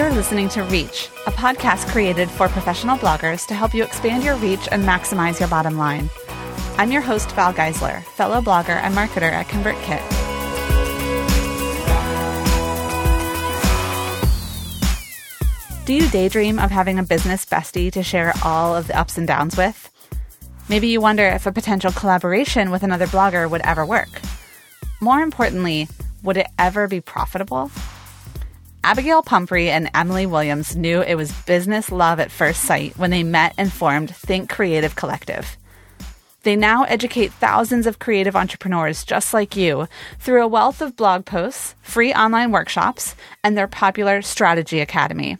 You're listening to Reach, a podcast created for professional bloggers to help you expand your reach and maximize your bottom line. I'm your host, Val Geisler, fellow blogger and marketer at ConvertKit. Do you daydream of having a business bestie to share all of the ups and downs with? Maybe you wonder if a potential collaboration with another blogger would ever work. More importantly, would it ever be profitable? Abagail Pumphrey and Emylee Williams knew it was business love at first sight when they met and formed Think Creative Collective. They now educate thousands of creative entrepreneurs just like you through a wealth of blog posts, free online workshops, and their popular Strategy Academy.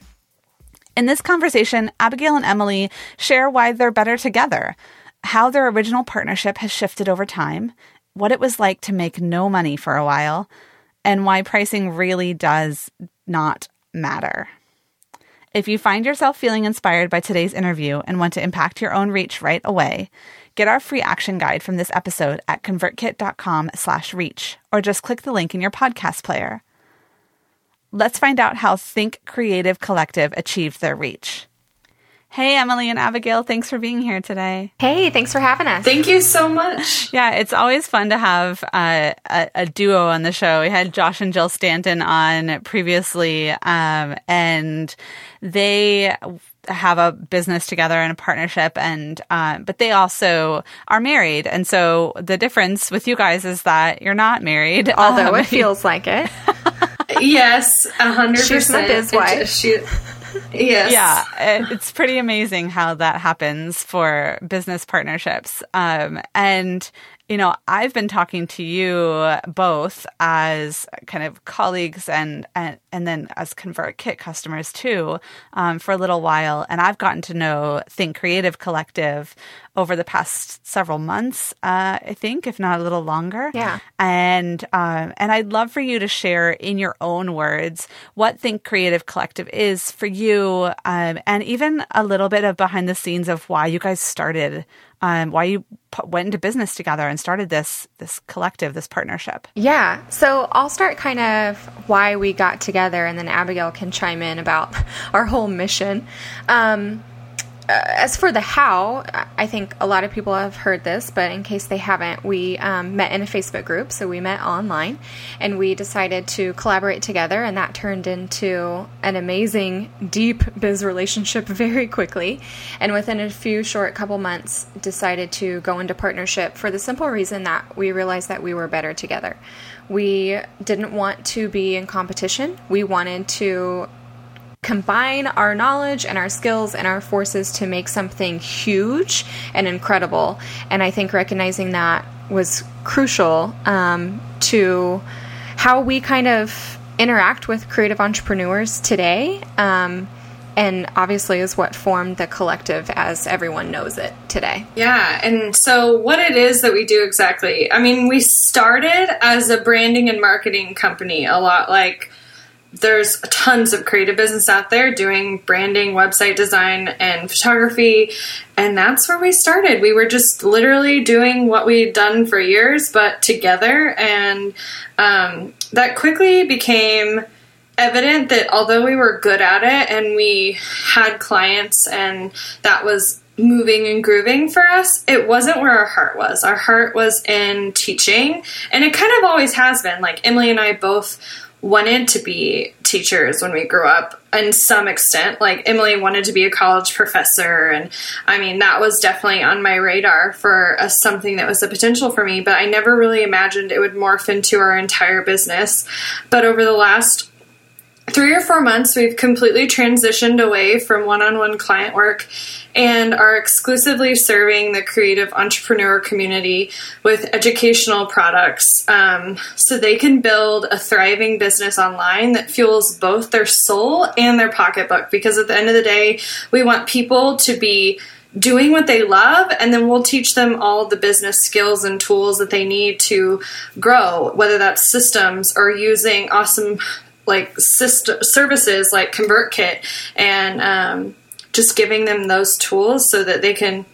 In this conversation, Abagail and Emylee share why they're better together, how their original partnership has shifted over time, what it was like to make no money for a while, and why pricing really does not matter. If you find yourself feeling inspired by today's interview and want to impact your own reach right away, get our free action guide from this episode at convertkit.com/reach or just click the link in your podcast player. Let's find out how Think Creative Collective achieved their reach. Hey, Emylee and Abagail, thanks for being here today. Hey, thanks for having us. Thank you so much. Yeah, it's always fun to have uh, a, a, duo on the show. We had Josh and Jill Stanton on previously, um, and they have a business together and a partnership and uh, but they also are married and so the difference with you guys is that you're not married although um, it feels like it yes a hundred percent she's my biz wife she, Yes. Yeah. It's pretty amazing how that happens for business partnerships. Um, and you know, I've been talking to you both as kind of colleagues and and, and then as ConvertKit customers too um, for a little while, and I've gotten to know Think Creative Collective over the past several months, uh, I think, if not a little longer. Yeah. And um, and I'd love for you to share in your own words what Think Creative Collective is for you, um, and even a little bit of behind the scenes of why you guys started um, why you went into business together and started this this collective, this partnership. Yeah. So I'll start kind of why we got together, and then Abagail can chime in about our whole mission. Um, uh, as for the how, I think a lot of people have heard this, but in case they haven't, we um, met in a Facebook group. So we met online and we decided to collaborate together, and that turned into an amazing, deep biz relationship very quickly. And within a few short couple months, decided to go into partnership for the simple reason that we realized that we were better together. We didn't want to be in competition. We wanted to combine our knowledge and our skills and our forces to make something huge and incredible. And I think recognizing that was crucial um, to how we kind of interact with creative entrepreneurs today. Um, and obviously is what formed the collective as everyone knows it today. Yeah, and so what it is that we do exactly. I mean, we started as a branding and marketing company, a lot like there's tons of creative business out there doing branding, website design, and photography. And that's where we started. We were just literally doing what we'd done for years, but together. And um, that quickly became evident that although we were good at it and we had clients and that was moving and grooving for us, it wasn't where our heart was. Our heart was in teaching, and it kind of always has been. Like Emylee and I both wanted to be teachers when we grew up in some extent. Like emylee wanted to be a college professor and i mean that was definitely on my radar for a, something that was a potential for me but i never really imagined it would morph into our entire business. But over the last three or four months, we've completely transitioned away from one on one client work and are exclusively serving the creative entrepreneur community with educational products um, so they can build a thriving business online that fuels both their soul and their pocketbook. Because at the end of the day, we want people to be doing what they love and then we'll teach them all the business skills and tools that they need to grow whether that's systems or using awesome like system, services like ConvertKit and um, just giving them those tools so that they can,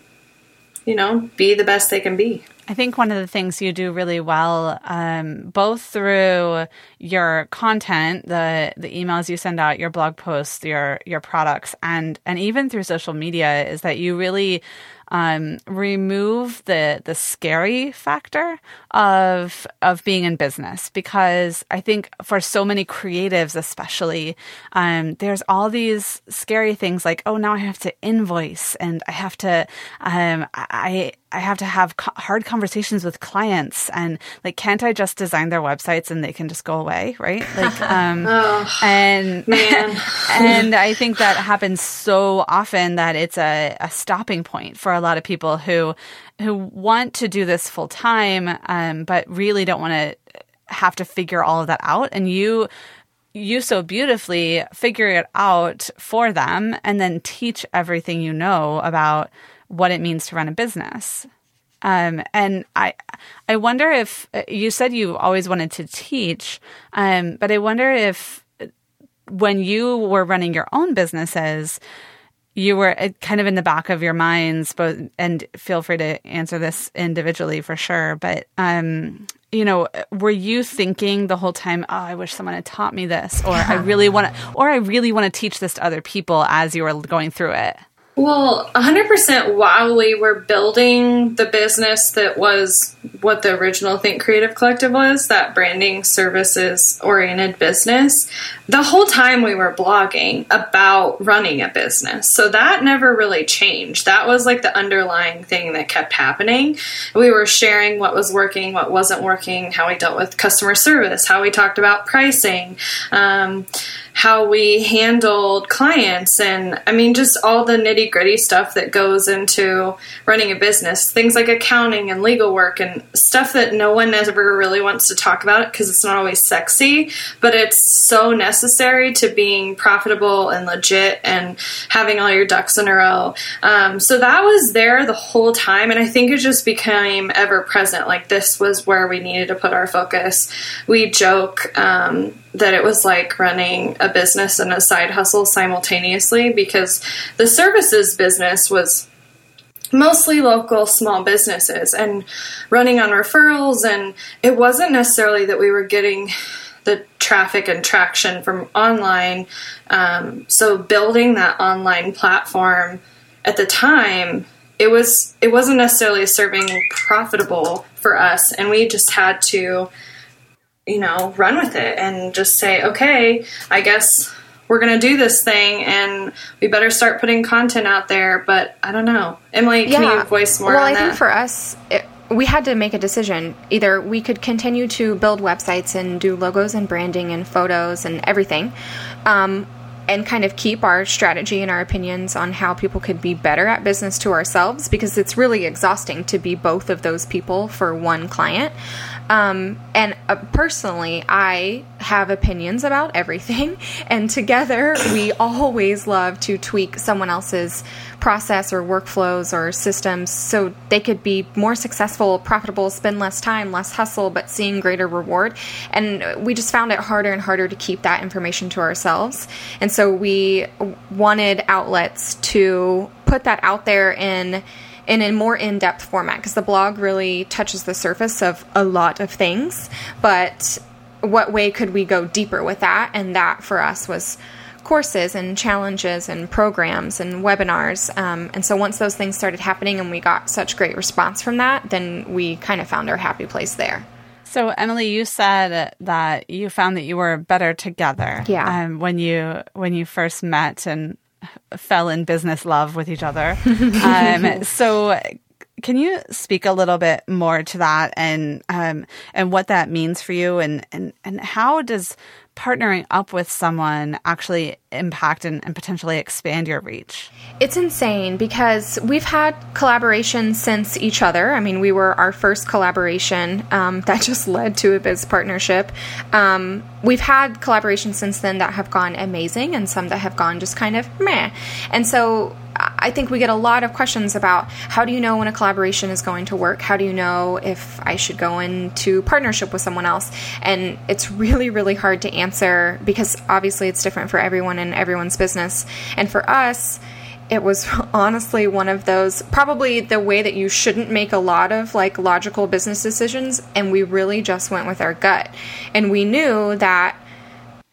you know, be the best they can be. I think one of the things you do really well, um, both through your content, the the emails you send out, your blog posts, your your products, and and even through social media, is that you really um, remove the the scary factor of of being in business because I think for so many creatives, especially, um, there's all these scary things like oh now I have to invoice and I have to um, I I have to have co- hard conversations with clients and like can't I just design their websites and they can just go away right? Like um oh, and man. and I think that happens so often that it's a, a stopping point for a lot of people who who want to do this full time, um, but really don't want to have to figure all of that out. And you you so beautifully figure it out for them and then teach everything you know about what it means to run a business. Um, and I, I wonder if you said you always wanted to teach, um, but I wonder if when you were running your own businesses, you were uh, kind of in the back of your minds, but and feel free to answer this individually for sure. But um, you know, were you thinking the whole time, "Oh, I wish someone had taught me this," or "I really want to," or "I really want to teach this to other people" as you were going through it? Well, 100% while we were building the business that was what the original Think Creative Collective was, that branding services oriented business, the whole time we were blogging about running a business. So that never really changed. That was like the underlying thing that kept happening. We were sharing what was working, what wasn't working, how we dealt with customer service, how we talked about pricing. Um, how we handled clients and I mean just all the nitty gritty stuff that goes into running a business, things like accounting and legal work and stuff that no one ever really wants to talk about because it's not always sexy, but it's so necessary to being profitable and legit and having all your ducks in a row. Um, so that was there the whole time, and I think it just became ever present. Like this was where we needed to put our focus. We joke. Um, that it was like running a business and a side hustle simultaneously because the services business was mostly local small businesses and running on referrals and it wasn't necessarily that we were getting the traffic and traction from online. Um, so building that online platform at the time it was it wasn't necessarily serving profitable for us and we just had to you know, run with it and just say, okay, I guess we're going to do this thing and we better start putting content out there. But I don't know. Emylee, can yeah. you voice more well, I that? think for us, it, we had to make a decision. Either we could continue to build websites and do logos and branding and photos and everything, um, and kind of keep our strategy and our opinions on how people could be better at business to ourselves because it's really exhausting to be both of those people for one client. Um, and uh, personally, I have opinions about everything, and together we always love to tweak someone else's process or workflows or systems so they could be more successful, profitable, spend less time, less hustle, but seeing greater reward. And we just found it harder and harder to keep that information to ourselves. And so we wanted outlets to put that out there in in a more in depth format because the blog really touches the surface of a lot of things. But what way could we go deeper with that? And that for us was courses and challenges and programs and webinars. Um, and so once those things started happening and we got such great response from that, then we kind of found our happy place there. So Emylee, you said that you found that you were better together. Yeah. Um, when you when you first met and fell in business love with each other. um, so can you speak a little bit more to that and um, and what that means for you and, and, and how does partnering up with someone actually impact and, and, potentially expand your reach? It's insane because we've had collaboration since each other. I mean, we were our first collaboration um, that just led to a biz partnership. Um, we've had collaborations since then that have gone amazing and some that have gone just kind of meh. And so I think we get a lot of questions about how do you know when a collaboration is going to work? How do you know if I should go into partnership with someone else? And it's really, really hard to answer because obviously it's different for everyone and everyone's business. And for us, it was honestly one of those probably the way that you shouldn't make a lot of like logical business decisions and we really just went with our gut. And we knew that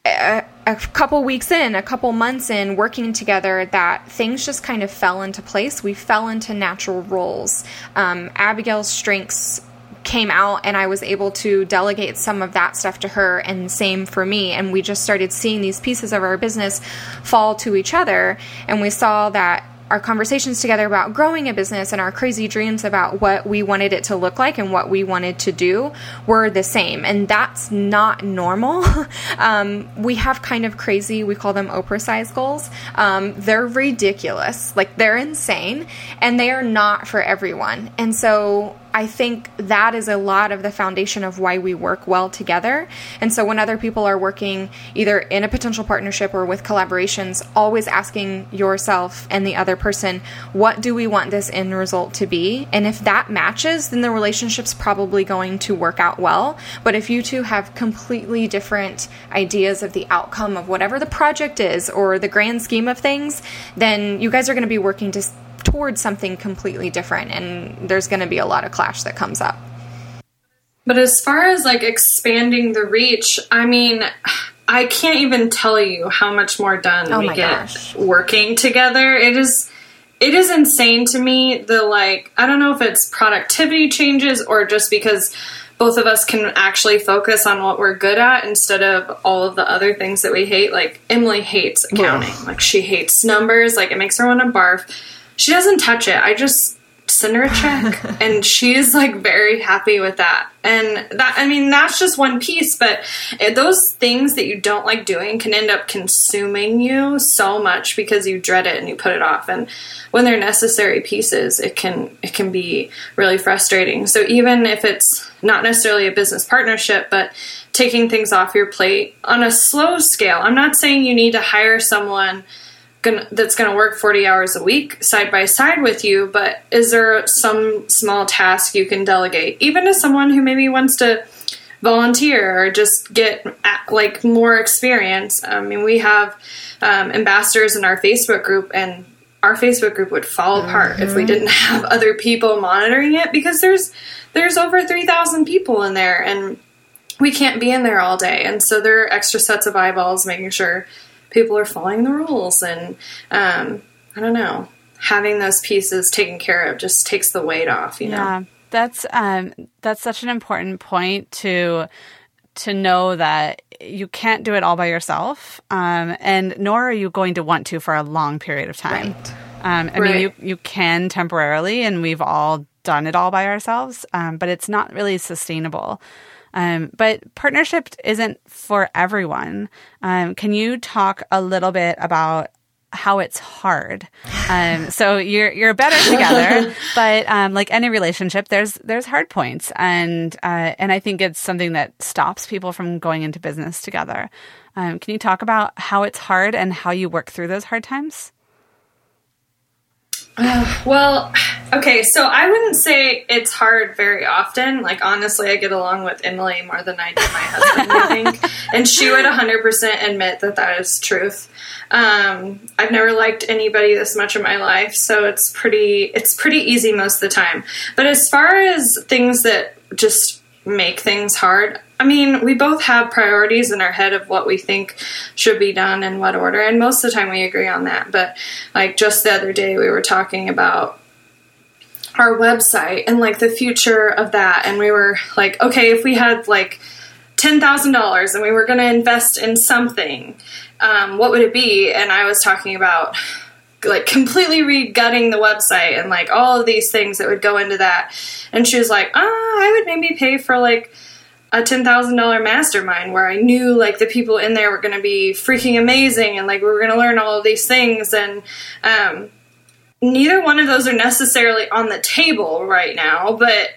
a, a, couple weeks in a couple months in working together that things just kind of fell into place. We fell into natural roles. Um, abagail's strengths came out and I was able to delegate some of that stuff to her and same for me and we just started seeing these pieces of our business fall to each other and we saw that our conversations together about growing a business and our crazy dreams about what we wanted it to look like and what we wanted to do were the same. And that's not normal. um, we have kind of crazy, we call them Oprah size goals. Um, they're ridiculous. Like they're insane and they are not for everyone. And so I think that is a lot of the foundation of why we work well together. And so when other people are working either in a potential partnership or with collaborations, always asking yourself and the other person, what do we want this end result to be? And if that matches, then the relationship's probably going to work out well. But if you two have completely different ideas of the outcome of whatever the project is or the grand scheme of things, then you guys are going to be working to towards something completely different and there's going to be a lot of clash that comes up. But as far as like expanding the reach i mean i can't even tell you how much more done oh we get gosh. working together. It is it is insane to me the like i don't know if it's productivity changes or just because both of us can actually focus on what we're good at instead of all of the other things that we hate. Like emylee hates accounting. Like she hates numbers. Like it makes her want to barf she doesn't touch it. I just send her a check and she's like very happy with that. And that I mean that's just one piece, but those things that you don't like doing can end up consuming you so much because you dread it and you put it off and when they're necessary pieces, it can it can be really frustrating. So even if it's not necessarily a business partnership, but taking things off your plate on a slow scale. I'm not saying you need to hire someone gonna, that's going to work 40 hours a week side by side with you, but is there some small task you can delegate, even to someone who maybe wants to volunteer or just get like more experience? I mean, we have um, ambassadors in our Facebook group, and our Facebook group would fall mm-hmm. apart if we mm-hmm. didn't have other people monitoring it because there's there's over 3,000 people in there, and we can't be in there all day, and so there are extra sets of eyeballs making sure people are following the rules and um, i don't know having those pieces taken care of just takes the weight off you know yeah that's um, that's such an important point to to know that you can't do it all by yourself um, and nor are you going to want to for a long period of time right. um, i right. mean you you can temporarily and we've all done it all by ourselves um, but it's not really sustainable um, but partnership isn't for everyone. Um, can you talk a little bit about how it's hard. Um, so you're you're better together, but um, like any relationship, there's there's hard points, and uh, and I think it's something that stops people from going into business together. Um, can you talk about how it's hard and how you work through those hard times? Uh, well, okay, so I wouldn't say it's hard very often. Like, honestly, I get along with Emylee more than I do my husband, I think. And she would 100% admit that that is truth. Um, I've never liked anybody this much in my life, so it's pretty, it's pretty easy most of the time. But as far as things that just make things hard, I mean, we both have priorities in our head of what we think should be done in what order, and most of the time we agree on that. But like just the other day, we were talking about our website and like the future of that, and we were like, okay, if we had like ten thousand dollars and we were going to invest in something, um, what would it be? And I was talking about like completely regutting the website and like all of these things that would go into that. And she was like, ah, oh, I would maybe pay for like a $10,000 mastermind where I knew like the people in there were going to be freaking amazing and like we were going to learn all of these things and um, neither one of those are necessarily on the table right now but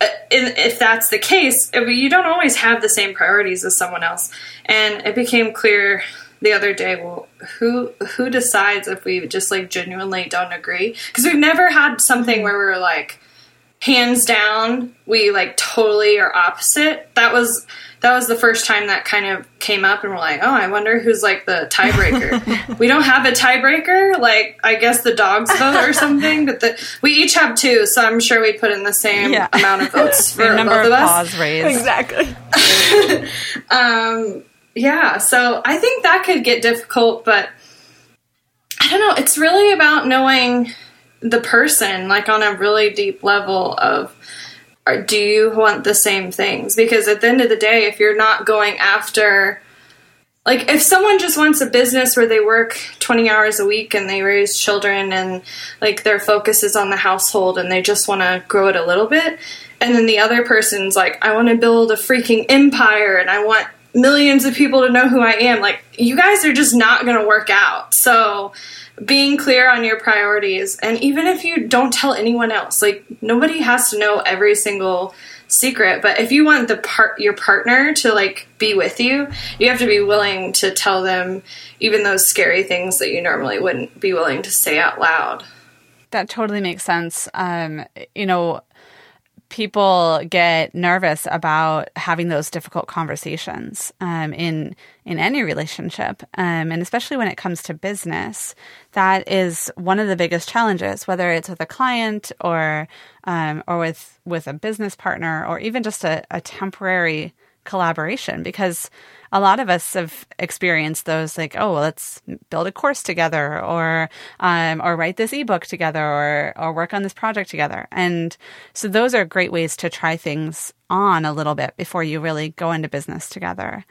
uh, if that's the case you don't always have the same priorities as someone else and it became clear the other day well who who decides if we just like genuinely don't agree because we've never had something where we were like hands down, we like totally are opposite. That was that was the first time that kind of came up, and we're like, oh, I wonder who's like the tiebreaker. we don't have a tiebreaker. Like, I guess the dogs vote or something, but the, we each have two, so I'm sure we put in the same yeah. amount of votes for number both of, of us. Raised. Exactly. um, yeah, so I think that could get difficult, but I don't know. It's really about knowing the person, like on a really deep level of do you want the same things? Because at the end of the day, if you're not going after, like, if someone just wants a business where they work 20 hours a week and they raise children and, like, their focus is on the household and they just want to grow it a little bit, and then the other person's like, I want to build a freaking empire and I want millions of people to know who I am, like, you guys are just not going to work out. So, being clear on your priorities and even if you don't tell anyone else like nobody has to know every single secret but if you want the part your partner to like be with you you have to be willing to tell them even those scary things that you normally wouldn't be willing to say out loud. That totally makes sense. Um, you know people get nervous about having those difficult conversations um, in in any relationship, um, and especially when it comes to business. That is one of the biggest challenges, whether it's with a client or um, or with with a business partner, or even just a, a temporary collaboration, because a lot of us have experienced those like, oh, well, let's build a course together or um, or write this ebook together or or work on this project together. And so those are great ways to try things on a little bit before you really go into business together.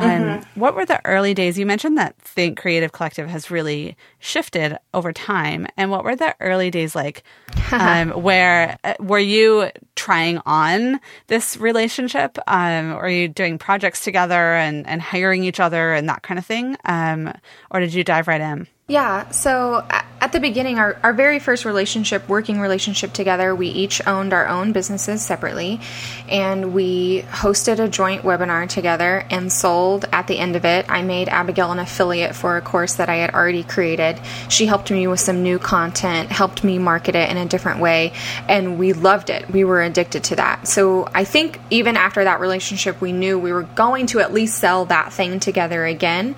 Um, mm-hmm. What were the early days? You mentioned that Think Creative Collective has really shifted over time. And what were the early days like? um, where uh, were you trying on this relationship? Um, or are you doing projects together and, and hiring each other and that kind of thing? Um, or did you dive right in? Yeah, so at the beginning, our, our very first relationship, working relationship together, we each owned our own businesses separately, and we hosted a joint webinar together and sold at the end of it. I made Abagail an affiliate for a course that I had already created. She helped me with some new content, helped me market it in a different way, and we loved it. We were addicted to that. So I think even after that relationship, we knew we were going to at least sell that thing together again.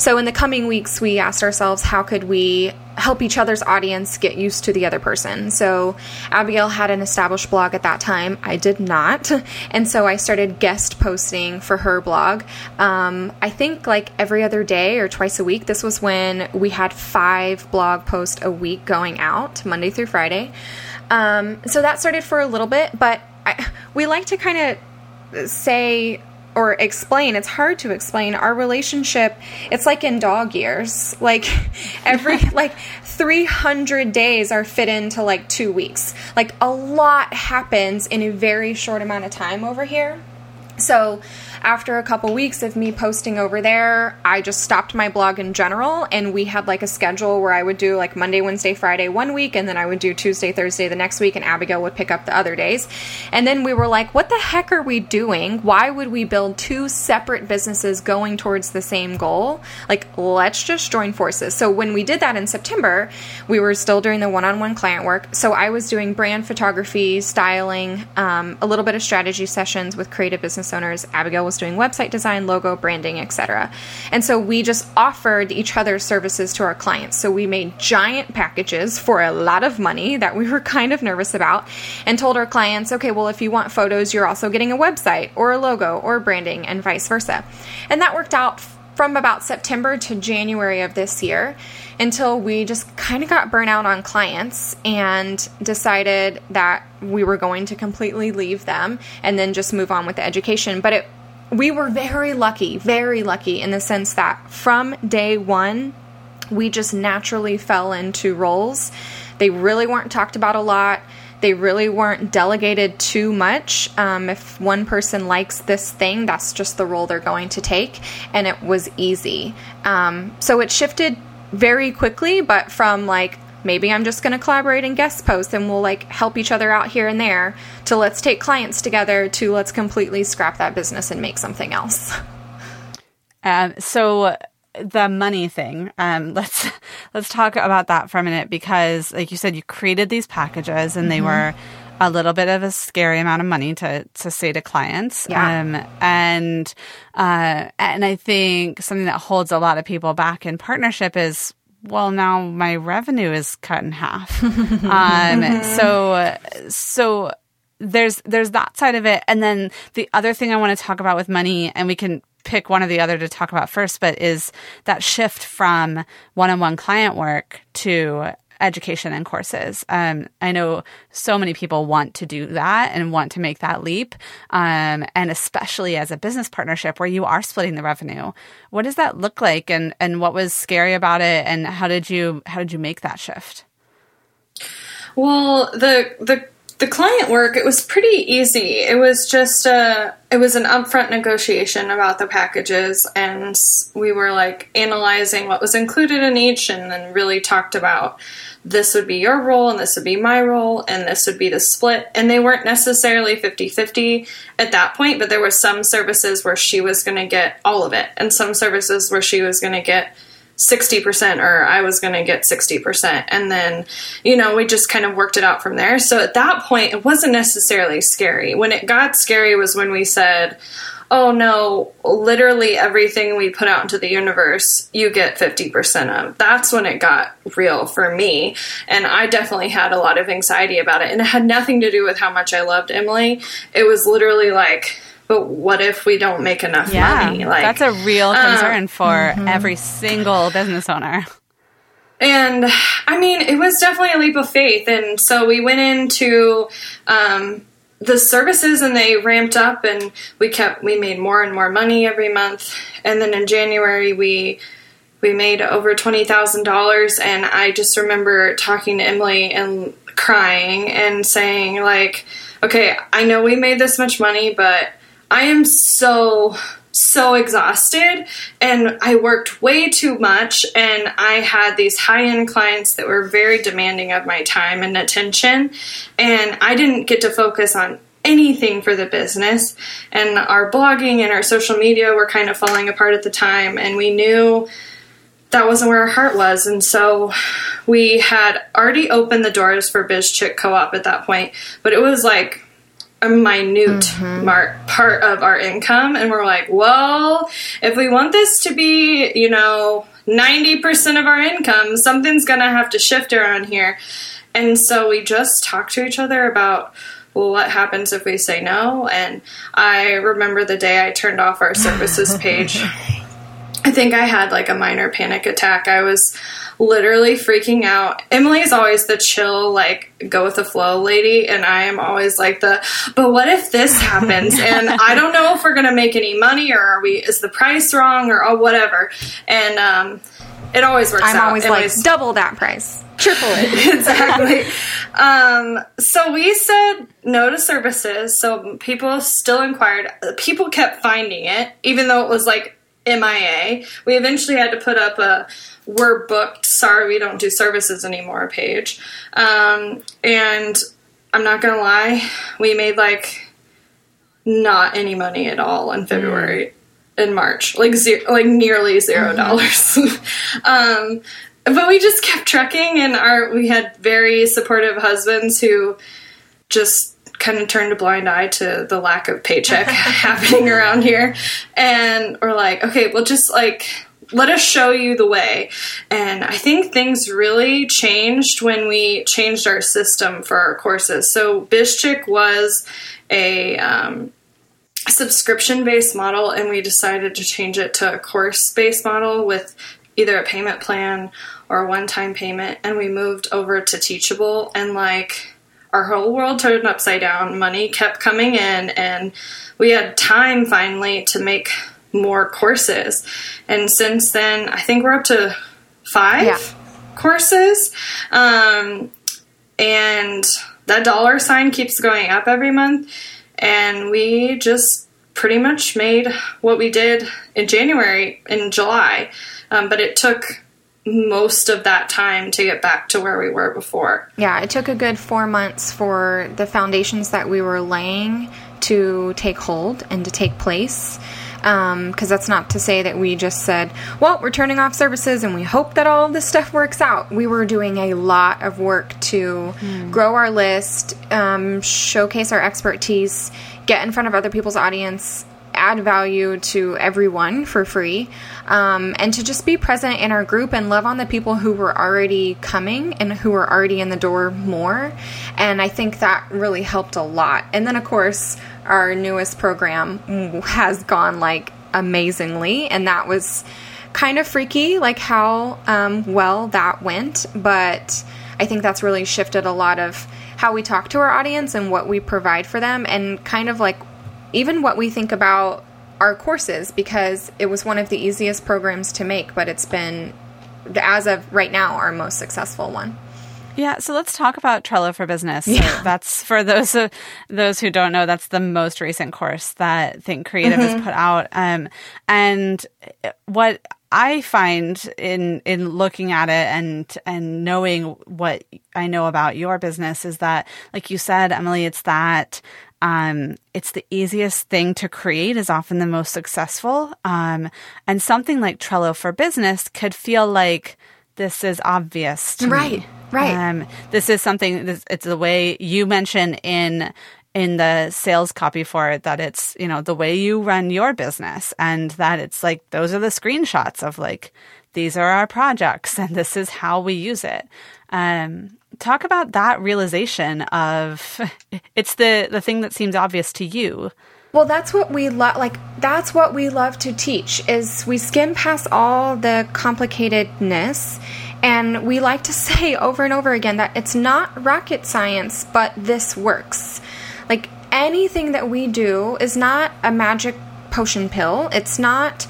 So in the coming weeks, we asked ourselves, how could we help each other's audience get used to the other person? So Abagail had an established blog at that time. I did not. And so I started guest posting for her blog. Um, I think like every other day or twice a week. This was when we had five blog posts a week going out, Monday through Friday. Um, so that started for a little bit, but I, we like to kind of say or explain it's hard to explain our relationship. It's like in dog years. Like every like 300 days are fit into like 2 weeks. Like a lot happens in a very short amount of time over here. So after a couple weeks of me posting over there, I just stopped my blog in general and we had like a schedule where I would do like Monday, Wednesday, Friday one week and then I would do Tuesday, Thursday the next week and Abagail would pick up the other days. And then we were like, what the heck are we doing? Why would we build two separate businesses going towards the same goal? Like, let's just join forces. So when we did that in September, we were still doing the one on one client work. So I was doing brand photography, styling, um, a little bit of strategy sessions with creative business owners. Abagail was doing website design, logo, branding, etc. And so we just offered each other's services to our clients. So we made giant packages for a lot of money that we were kind of nervous about and told our clients, okay, well, if you want photos, you're also getting a website or a logo or branding and vice versa. And that worked out from about September to January of this year until we just kind of got burnt out on clients and decided that we were going to completely leave them and then just move on with the education. But it we were very lucky, very lucky in the sense that from day one, we just naturally fell into roles. They really weren't talked about a lot. They really weren't delegated too much. Um, if one person likes this thing, that's just the role they're going to take. And it was easy. Um, so it shifted very quickly, but from like, maybe I'm just going to collaborate and guest post and we'll like help each other out here and there to let's take clients together to let's completely scrap that business and make something else. Um, so the money thing, um, let's let's talk about that for a minute because, like you said, you created these packages and they mm-hmm. were a little bit of a scary amount of money to to say to clients. Yeah. Um, and uh, and I think something that holds a lot of people back in partnership is well now my revenue is cut in half. um, so so there's there's that side of it, and then the other thing I want to talk about with money, and we can pick one or the other to talk about first, but is that shift from one-on-one client work to education and courses. Um, I know so many people want to do that and want to make that leap, um, and especially as a business partnership where you are splitting the revenue. What does that look like, and and what was scary about it, and how did you how did you make that shift? Well, the the the client work it was pretty easy. It was just a it was an upfront negotiation about the packages, and we were like analyzing what was included in each, and then really talked about this would be your role and this would be my role and this would be the split and they weren't necessarily 50-50 at that point but there were some services where she was going to get all of it and some services where she was going to get 60% or I was going to get 60%. And then, you know, we just kind of worked it out from there. So at that point, it wasn't necessarily scary. When it got scary was when we said, oh no, literally everything we put out into the universe, you get 50% of. That's when it got real for me. And I definitely had a lot of anxiety about it. And it had nothing to do with how much I loved Emylee. It was literally like, but what if we don't make enough Yeah, money? Like that's a real uh, concern for every single business owner. And I mean, it was definitely a leap of faith. And so we went into um, the services and they ramped up and we kept, we made more and more money every month. And then in January, we, we made over $20,000. And I just remember talking to Emylee and crying and saying, like, okay, I know we made this much money, but I am so so exhausted and I worked way too much and I had these high-end clients that were very demanding of my time and attention and I didn't get to focus on anything for the business and our blogging and our social media were kind of falling apart at the time and we knew that wasn't where our heart was and so we had already opened the doors for biz chick co-op at that point but it was like a minute mm-hmm. mar- part of our income and we're like well if we want this to be you know 90% of our income something's gonna have to shift around here. And so we just talked to each other about well what happens if we say no? And i remember the day i turned off our services page. I think I had like a minor panic attack. I was literally freaking out. Emylee is always the chill, like go with the flow lady, and I am always like the, but what if this happens? and I don't know if we're gonna make any money or are we is the price wrong or oh, whatever. And um, it always works I'm out. always Emylee's- like double that price, triple it. exactly. um, so we said no to services. So people still inquired. People kept finding it, even though it was like MIA. We eventually had to put up a "We're booked. Sorry, we don't do services anymore" page. Um, and I'm not gonna lie, we made like not any money at all in February and March, like zero, like nearly zero dollars. um, but we just kept trucking, and our we had very supportive husbands who just kind of turned a blind eye to the lack of paycheck happening around here, and we're like, okay, well, just like let us show you the way. And I think things really changed when we changed our system for our courses. So BizChick was a um, subscription based model, and we decided to change it to a course based model with either a payment plan or a one time payment. And we moved over to Teachable, and like our whole world turned upside down. Money kept coming in, and we had time finally to make more courses. And since then, I think we're up to five Yeah. courses. Um, and that dollar sign keeps going up every month. And we just pretty much made what we did in January, in July. Um, but it took most of that time to get back to where we were before. Yeah, it took a good four months for the foundations that we were laying to take hold and to take place. because um, that's not to say that we just said, well, we're turning off services and we hope that all of this stuff works out. We were doing a lot of work to mm. grow our list, um, showcase our expertise, get in front of other people's audience, add value to everyone for free, um, and to just be present in our group and love on the people who were already coming and who were already in the door more. And I think that really helped a lot. And then, of course, our newest program has gone like amazingly, and that was kind of freaky, like how um, well that went. But I think that's really shifted a lot of how we talk to our audience and what we provide for them, and kind of like even what we think about our courses because it was one of the easiest programs to make, but it's been, as of right now, our most successful one. Yeah, so let's talk about Trello for Business. Yeah. So that's for those uh, those who don't know. That's the most recent course that Think Creative mm-hmm. has put out. Um, and what I find in in looking at it and and knowing what I know about your business is that, like you said, Emylee, it's that um, it's the easiest thing to create is often the most successful. Um, and something like Trello for Business could feel like this is obvious, right? Me. Right. Um, this is something. This, it's the way you mention in in the sales copy for it that it's you know the way you run your business and that it's like those are the screenshots of like these are our projects and this is how we use it um, talk about that realization of it's the the thing that seems obvious to you. Well, that's what we love. Like that's what we love to teach. Is we skim past all the complicatedness, and we like to say over and over again that it's not rocket science, but this works. Like anything that we do is not a magic potion pill. It's not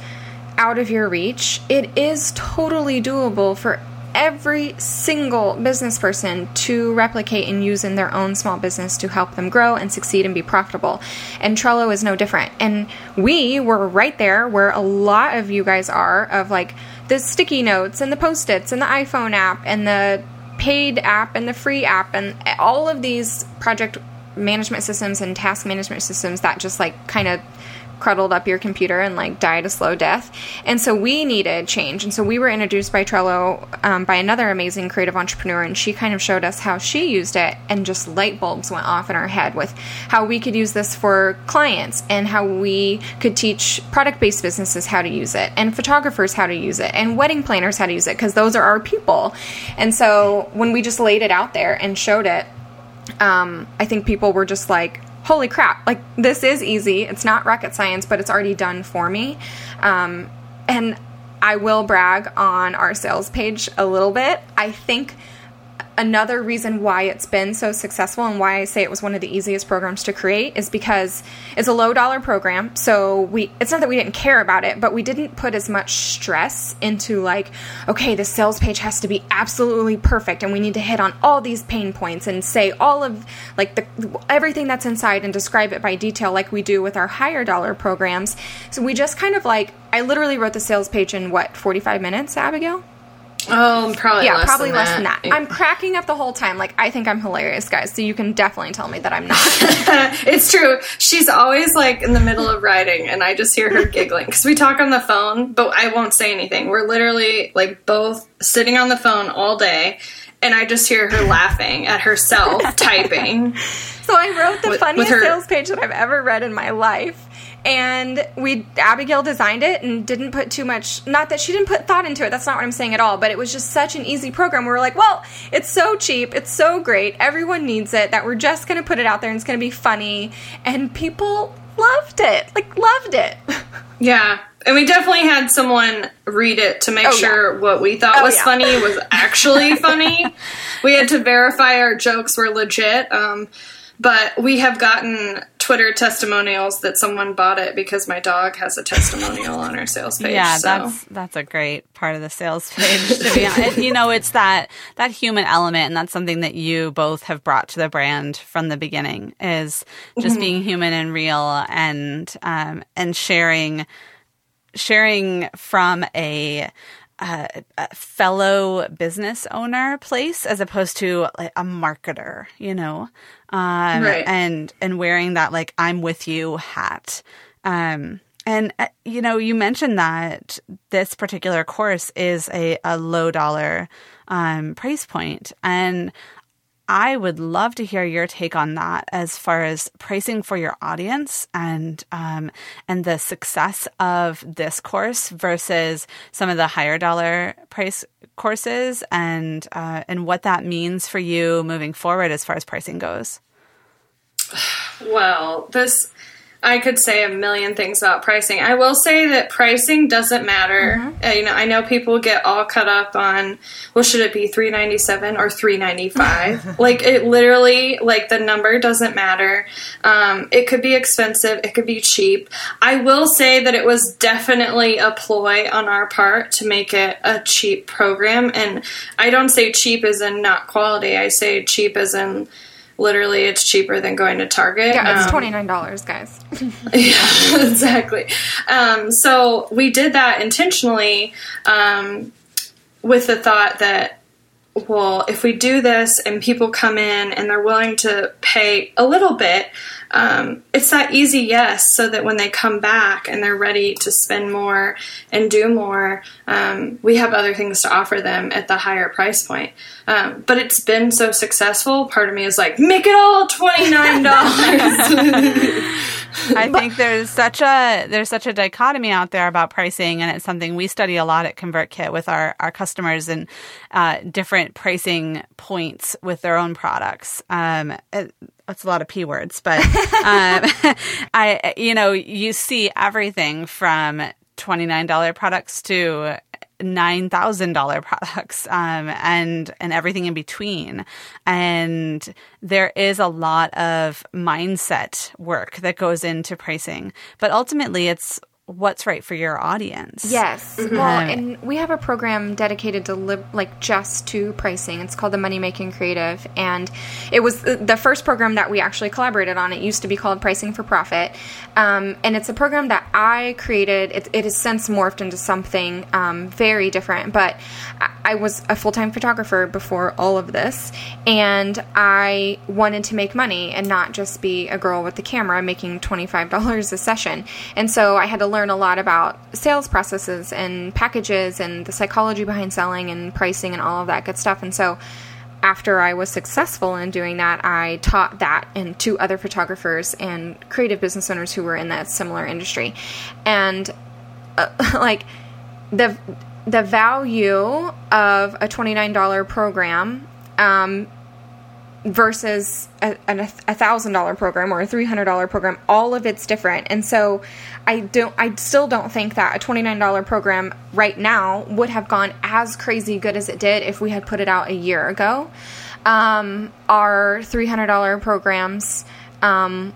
out of your reach. It is totally doable for every single business person to replicate and use in their own small business to help them grow and succeed and be profitable. And Trello is no different. And we were right there where a lot of you guys are of like the sticky notes and the post its and the iPhone app and the paid app and the free app and all of these project management systems and task management systems that just like kind of cruddled up your computer and like died a slow death. And so we needed change. And so we were introduced by Trello um, by another amazing creative entrepreneur, and she kind of showed us how she used it, and just light bulbs went off in our head with how we could use this for clients and how we could teach product based businesses how to use it, and photographers how to use it, and wedding planners how to use it, because those are our people. And so when we just laid it out there and showed it, um, I think people were just like, holy crap, like this is easy. It's not rocket science, but it's already done for me. Um, and I will brag on our sales page a little bit. I think another reason why it's been so successful and why I say it was one of the easiest programs to create is because it's a low dollar program. So we it's not that we didn't care about it, but we didn't put as much stress into like, okay, the sales page has to be absolutely perfect and we need to hit on all these pain points and say all of like the everything that's inside and describe it by detail like we do with our higher dollar programs. So we just kind of like I literally wrote the sales page in what, 45 minutes, Abagail? Oh, probably yeah, less probably than less that. than that. I'm cracking up the whole time. Like I think I'm hilarious, guys. So you can definitely tell me that I'm not. it's true. She's always like in the middle of writing, and I just hear her giggling because we talk on the phone, but I won't say anything. We're literally like both sitting on the phone all day, and I just hear her laughing at herself typing. So I wrote the with, funniest with her, sales page that I've ever read in my life and we Abagail designed it and didn't put too much not that she didn't put thought into it that's not what I'm saying at all but it was just such an easy program we were like well it's so cheap it's so great everyone needs it that we're just going to put it out there and it's going to be funny and people loved it like loved it yeah and we definitely had someone read it to make oh, sure yeah. what we thought oh, was yeah. funny was actually funny we had to verify our jokes were legit um, but we have gotten Twitter testimonials that someone bought it because my dog has a testimonial on our sales page. Yeah, so. that's that's a great part of the sales page. To be honest, you know, it's that that human element, and that's something that you both have brought to the brand from the beginning. Is just mm-hmm. being human and real, and um, and sharing sharing from a a, a fellow business owner place as opposed to like a marketer, you know, um, right. and and wearing that like I'm with you hat. Um, and uh, you know, you mentioned that this particular course is a, a low dollar um, price point, and I would love to hear your take on that as far as pricing for your audience and um, and the success of this course versus some of the higher dollar price courses and uh, and what that means for you moving forward as far as pricing goes. Well, this I could say a million things about pricing. I will say that pricing doesn't matter. Mm-hmm. Uh, you know, I know people get all cut up on, well, should it be three ninety seven or three ninety five? like it literally, like the number doesn't matter. Um, it could be expensive. It could be cheap. I will say that it was definitely a ploy on our part to make it a cheap program, and I don't say cheap as in not quality. I say cheap as in literally it's cheaper than going to Target. Yeah, it's um, twenty nine dollars, guys. yeah, exactly. Um, so we did that intentionally um, with the thought that well, if we do this and people come in and they're willing to pay a little bit, um, it's that easy yes, so that when they come back and they're ready to spend more and do more, um, we have other things to offer them at the higher price point. Um, but it's been so successful. Part of me is like, make it all twenty nine dollars. I think there's such a there's such a dichotomy out there about pricing, and it's something we study a lot at ConvertKit with our our customers and uh, different pricing points with their own products. Um, it, that's a lot of p words, but um, I you know you see everything from twenty nine dollar products to nine thousand dollar products um, and and everything in between. And there is a lot of mindset work that goes into pricing, but ultimately it's what's right for your audience. Yes. Mm-hmm. Well, and we have a program dedicated to li- like just to pricing. It's called the Money Making Creative, and it was the first program that we actually collaborated on. It used to be called Pricing for Profit, um, and it's a program that I created. It, it has since morphed into something um, very different. But I, I was a full time photographer before all of this, and I wanted to make money and not just be a girl with the camera making twenty five dollars a session. And so I had to learn learn a lot about sales processes and packages and the psychology behind selling and pricing and all of that good stuff. And so after I was successful in doing that, I taught that and to other photographers and creative business owners who were in that similar industry. And uh, like the the value of a $29 program um, versus a, a thousand dollar program or a three hundred dollar program all of it's different. And so i don't i still don't think that a $29 program right now would have gone as crazy good as it did if we had put it out a year ago. Um, our $300 programs um,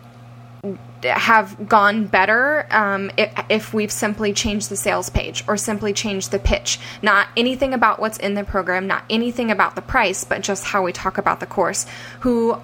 have gone better um, if, if, we've simply changed the sales page or simply changed the pitch. Not anything about what's in the program, not anything about the price, but just how we talk about the course. Who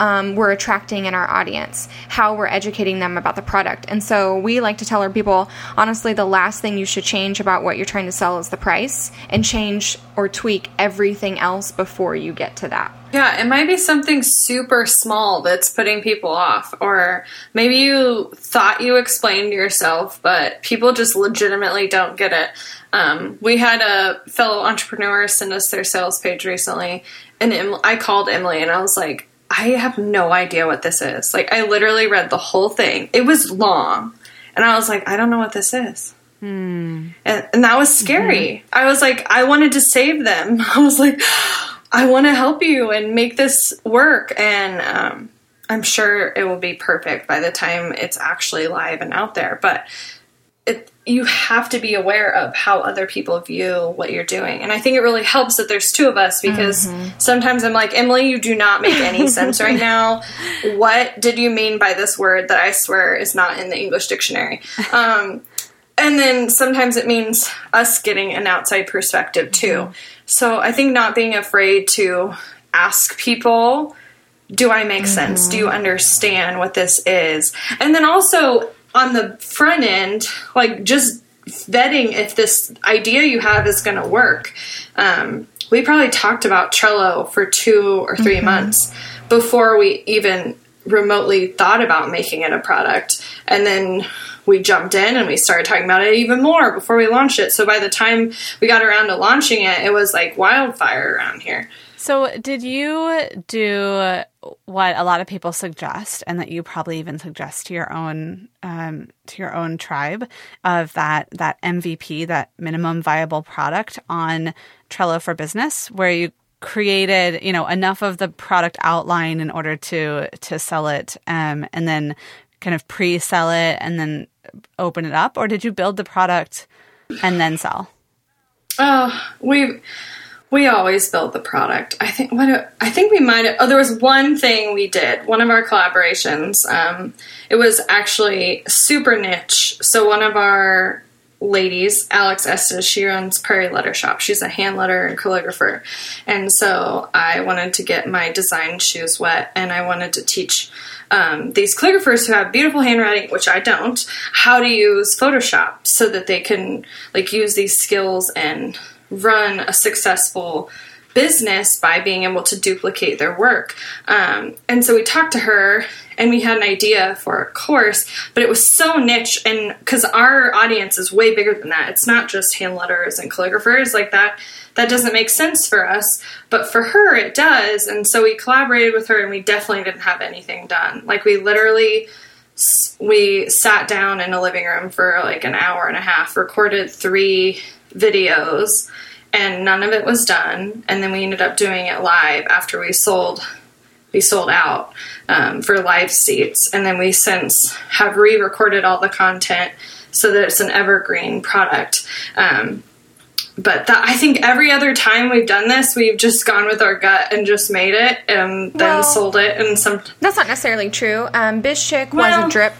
um, we're attracting in our audience, how we're educating them about the product. And so we like to tell our people honestly, the last thing you should change about what you're trying to sell is the price, and change or tweak everything else before you get to that. Yeah, it might be something super small that's putting people off, or maybe you thought you explained yourself, but people just legitimately don't get it. Um, we had a fellow entrepreneur send us their sales page recently, and I called Emylee and I was like, I have no idea what this is. Like, I literally read the whole thing. It was long. And I was like, I don't know what this is. Hmm. And, and, that was scary. Mm-hmm. I was like, I wanted to save them. I was like, I want to help you and make this work. And um, I'm sure it will be perfect by the time it's actually live and out there. But it, you have to be aware of how other people view what you're doing. And I think it really helps that there's two of us because mm-hmm. sometimes I'm like, Emylee, you do not make any sense right now. What did you mean by this word that I swear is not in the English dictionary? Um, and then sometimes it means us getting an outside perspective too. Mm-hmm. So I think not being afraid to ask people, do I make mm-hmm. sense? Do you understand what this is? And then also on the front end, like just vetting if this idea you have is going to work. Um, we probably talked about Trello for two or 3 mm-hmm. months before we even remotely thought about making it a product. And then we jumped in and we started talking about it even more before we launched it. So by the time we got around to launching it, it was like wildfire around here. So, did you do what a lot of people suggest, and that you probably even suggest to your own um, to your own tribe of that that MVP, that minimum viable product on Trello for Business, where you created you know enough of the product outline in order to to sell it, um, and then kind of pre-sell it, and then open it up, or did you build the product and then sell? Oh, we we always build the product. I think what I think we might have. Oh, there was one thing we did. One of our collaborations. Um, it was actually super niche. So one of our ladies, Alex Estes, she runs Prairie Letter Shop. She's a hand letter and calligrapher, and so I wanted to get my design shoes wet, and I wanted to teach. Um, these calligraphers who have beautiful handwriting, which I don't, how to use Photoshop so that they can like use these skills and run a successful business by being able to duplicate their work. Um, and so we talked to her and we had an idea for a course, but it was so niche and because our audience is way bigger than that. It's not just hand letters and calligraphers like that. That doesn't make sense for us, but for her it does. And so we collaborated with her and we definitely didn't have anything done. Like we literally we sat down in a living room for like an hour and a half, recorded three videos and none of it was done and then we ended up doing it live after we sold we sold out um, for live seats and then we since have re-recorded all the content so that it's an evergreen product um, but that, I think every other time we've done this, we've just gone with our gut and just made it and then well, sold it. And some that's not necessarily true. Um, BizChick well, was a drip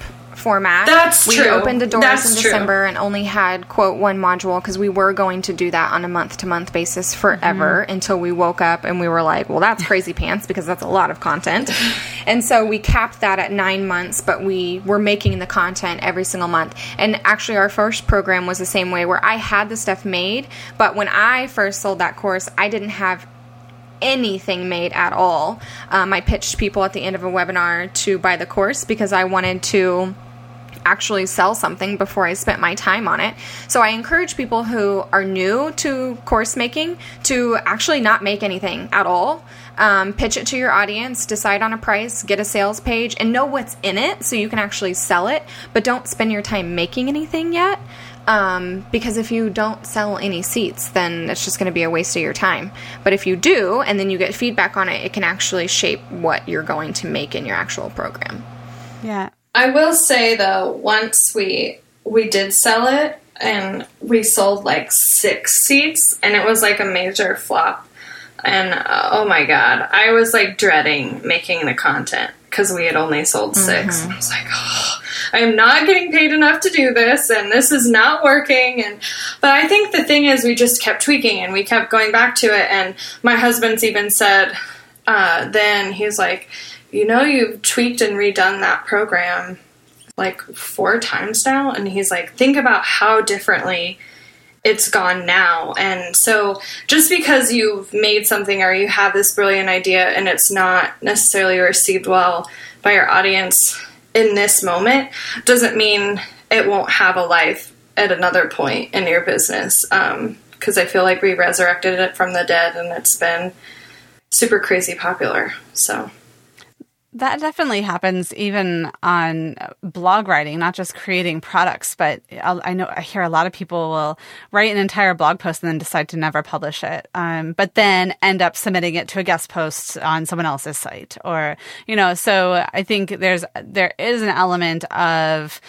format. That's we true. We opened the doors That's in December true. and only had quote one module because we were going to do that on a month to month basis forever mm-hmm. until we woke up and we were like, well, that's crazy pants because that's a lot of content. and so we capped that at nine months, but we were making the content every single month. And actually, our first program was the same way where I had the stuff made, but when I first sold that course, I didn't have anything made at all. Um, I pitched people at the end of a webinar to buy the course because I wanted to actually sell something before I spent my time on it. So I encourage people who are new to course making to actually not make anything at all. Um, pitch it to your audience, decide on a price, get a sales page, and know what's in it so you can actually sell it. But don't spend your time making anything yet. Um, because if you don't sell any seats, then it's just going to be a waste of your time. But if you do, and then you get feedback on it, it can actually shape what you're going to make in your actual program. Yeah, I will say though, once we we did sell it and we sold like six seats and it was like a major flop. And uh, oh my god, I was like dreading making the content because we had only sold 6 mm-hmm. I was like, oh, I am not getting paid enough to do this, and this is not working. And but I think the thing is, we just kept tweaking and we kept going back to it. And my husband's even said, uh, then he's like, you know, you've tweaked and redone that program like four times now. And he's like, think about how differently it's gone now. And so just because you've made something or you have this brilliant idea and it's not necessarily received well by your audience in this moment doesn't mean it won't have a life at another point in your business. Because um, I feel like we resurrected it from the dead and it's been super crazy popular. So. That definitely happens even on blog writing, not just creating products, but i know I hear a lot of people will write an entire blog post and then decide to never publish it, um, but then end up submitting it to a guest post on someone else's site, or you know. So I think there's there is an element of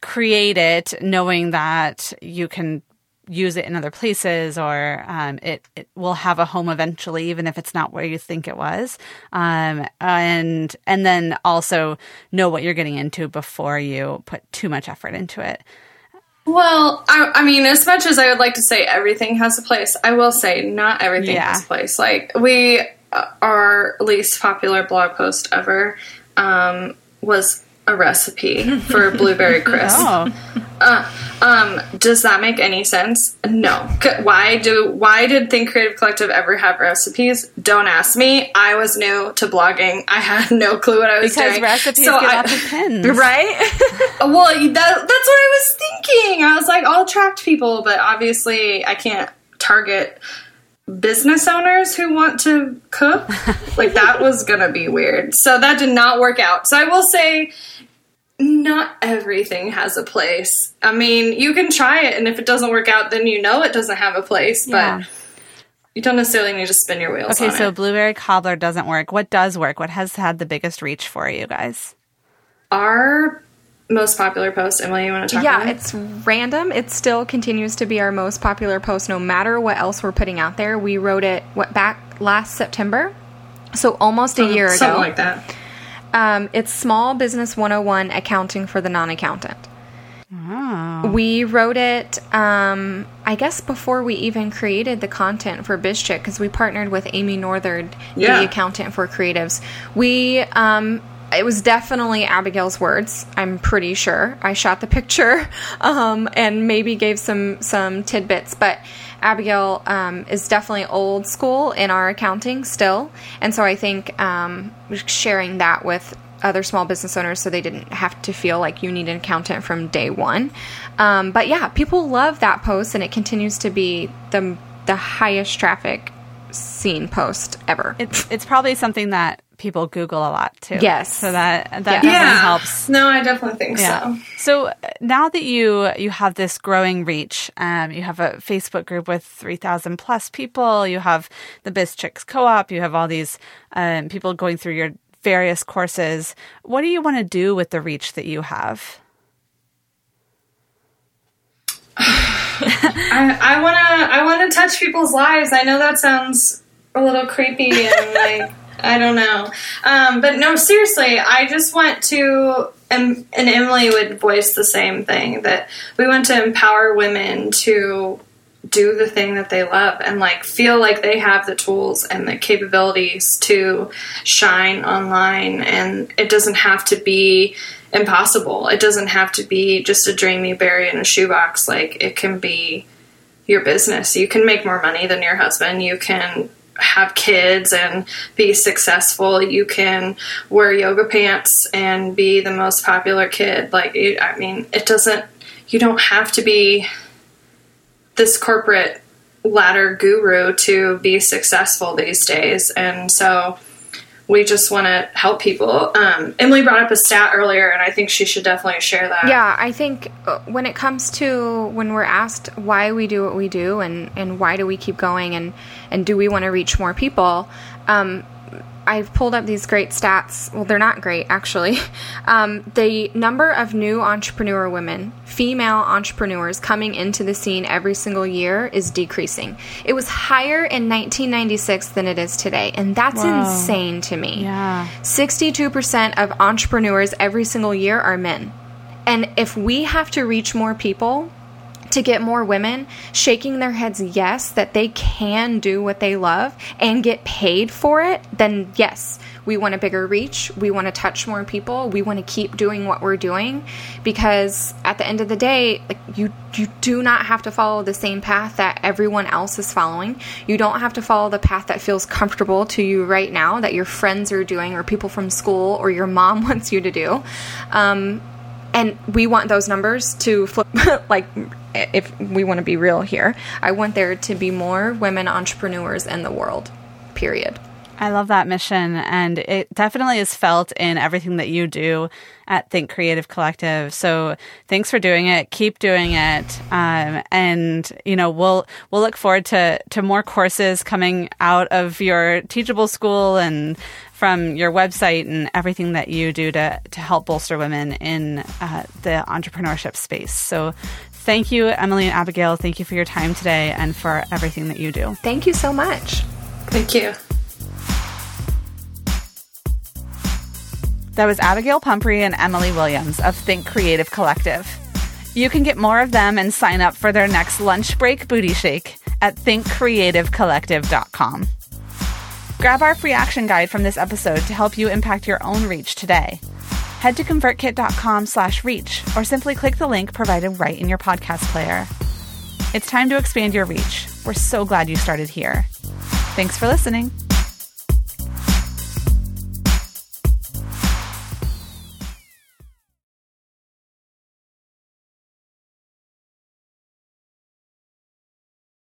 create it knowing that you can use it in other places or um, it, it will have a home eventually even if it's not where you think it was. Um, and and then also know what you're getting into before you put too much effort into it. Well I, I mean as much as i would like to say everything has a place i will say not everything yeah. has a place. Like we uh, our least popular blog post ever um, was a recipe for blueberry crisp. Oh, Uh, um, does that make any sense? No. Why do why did Think Creative Collective ever have recipes? Don't ask me. I was new to blogging. I had no clue what I was because doing. recipes So get I- lots of pins. right? well, that, that's what I was thinking. I was like, I'll attract people, but obviously I can't target business owners who want to cook. like that was gonna be weird. So that did not work out. So I will say not everything has a place. I mean, you can try it and if it doesn't work out then you know it doesn't have a place, Yeah. but you don't necessarily need to spin your wheels Okay, on so it. blueberry cobbler doesn't work. What does work? What has had the biggest reach for you guys? Our most popular post, Emylee, you want to talk about yeah, it? it's random. It still continues to be our most popular post, no matter what else we're putting out there. We wrote it what back last September, so almost a year Something ago. like that. Um, it's Small Business 101 Accounting for the Non Accountant. We wrote it, um, I guess, before we even created the content for BizChick because we partnered with Amy Northard, Yeah. the accountant for creatives. We, um, it was definitely Abagail's words. I'm pretty sure. I shot the picture um, and maybe gave some some tidbits, but Abigail um, is definitely old school in our accounting still, and so I think um, sharing that with other small business owners so they didn't have to feel like you need an accountant from day one. Um, but yeah, people love that post, and it continues to be the the highest traffic seen post ever. It's it's probably something that people Google a lot too. Yes. So that that Yeah. definitely Yeah. helps. No, I definitely think Yeah. so. So uh, now that you you have this growing reach, um, you have a Facebook group with three thousand plus people. You have the Biz Chicks Co-op. You have all these um, people going through your various courses. What do you want to do with the reach that you have? I, I wanna I wanna touch people's lives. I know that sounds a little creepy and like I don't know, um, but no, seriously, I just want to. And, and Emylee would voice the same thing that we want to empower women to do the thing that they love and like feel like they have the tools and the capabilities to shine online. And it doesn't have to be impossible. It doesn't have to be just a dream you bury in a shoebox. Like it can be your business. You can make more money than your husband. You can have kids and be successful you can wear yoga pants and be the most popular kid like i mean it doesn't you don't have to be this corporate ladder guru to be successful these days. And so we just want to help people. Um, Emylee brought up a stat earlier, and I think she should definitely share that. Yeah, I think uh, when it comes to when we're asked why we do what we do and, and why do we keep going and, and do we want to reach more people, um, I've pulled up these great stats. Well, they're not great, actually. Um, the number of new entrepreneur women, female entrepreneurs coming into the scene every single year is decreasing. It was higher in 1996 than it is today, and that's insane to me. Yeah. 62% of entrepreneurs every single year are men. And if we have to reach more people to get more women shaking their heads yes that they can do what they love and get paid for it, then yes, we want a bigger reach. We want to touch more people. We want to keep doing what we're doing because at the end of the day, like you you do not have to follow the same path that everyone else is following. You don't have to follow the path that feels comfortable to you right now that your friends are doing or people from school or your mom wants you to do. Um, and we want those numbers to flip like if we want to be real here i want there to be more women entrepreneurs in the world period I love that mission, and it definitely is felt in everything that you do at Think Creative Collective. So thanks for doing it. Keep doing it, um, and you know we'll we'll look forward to to more courses coming out of your Teachable School and from your website and everything that you do to to help bolster women in uh, the entrepreneurship space. So. Thank you, Emylee and Abagail. Thank you for your time today and for everything that you do. thank you so much Thank you. That was Abagail Pumphrey and Emylee Williams of Think Creative Collective. You can get more of them and sign up for their next lunch break booty shake at thinkcreativecollective.com. Grab our free action guide from this episode to help you impact your own reach today. Head to convertkit.com slash reach or simply click the link provided right in your podcast player. It's time to expand your reach. We're so glad you started here. Thanks for listening.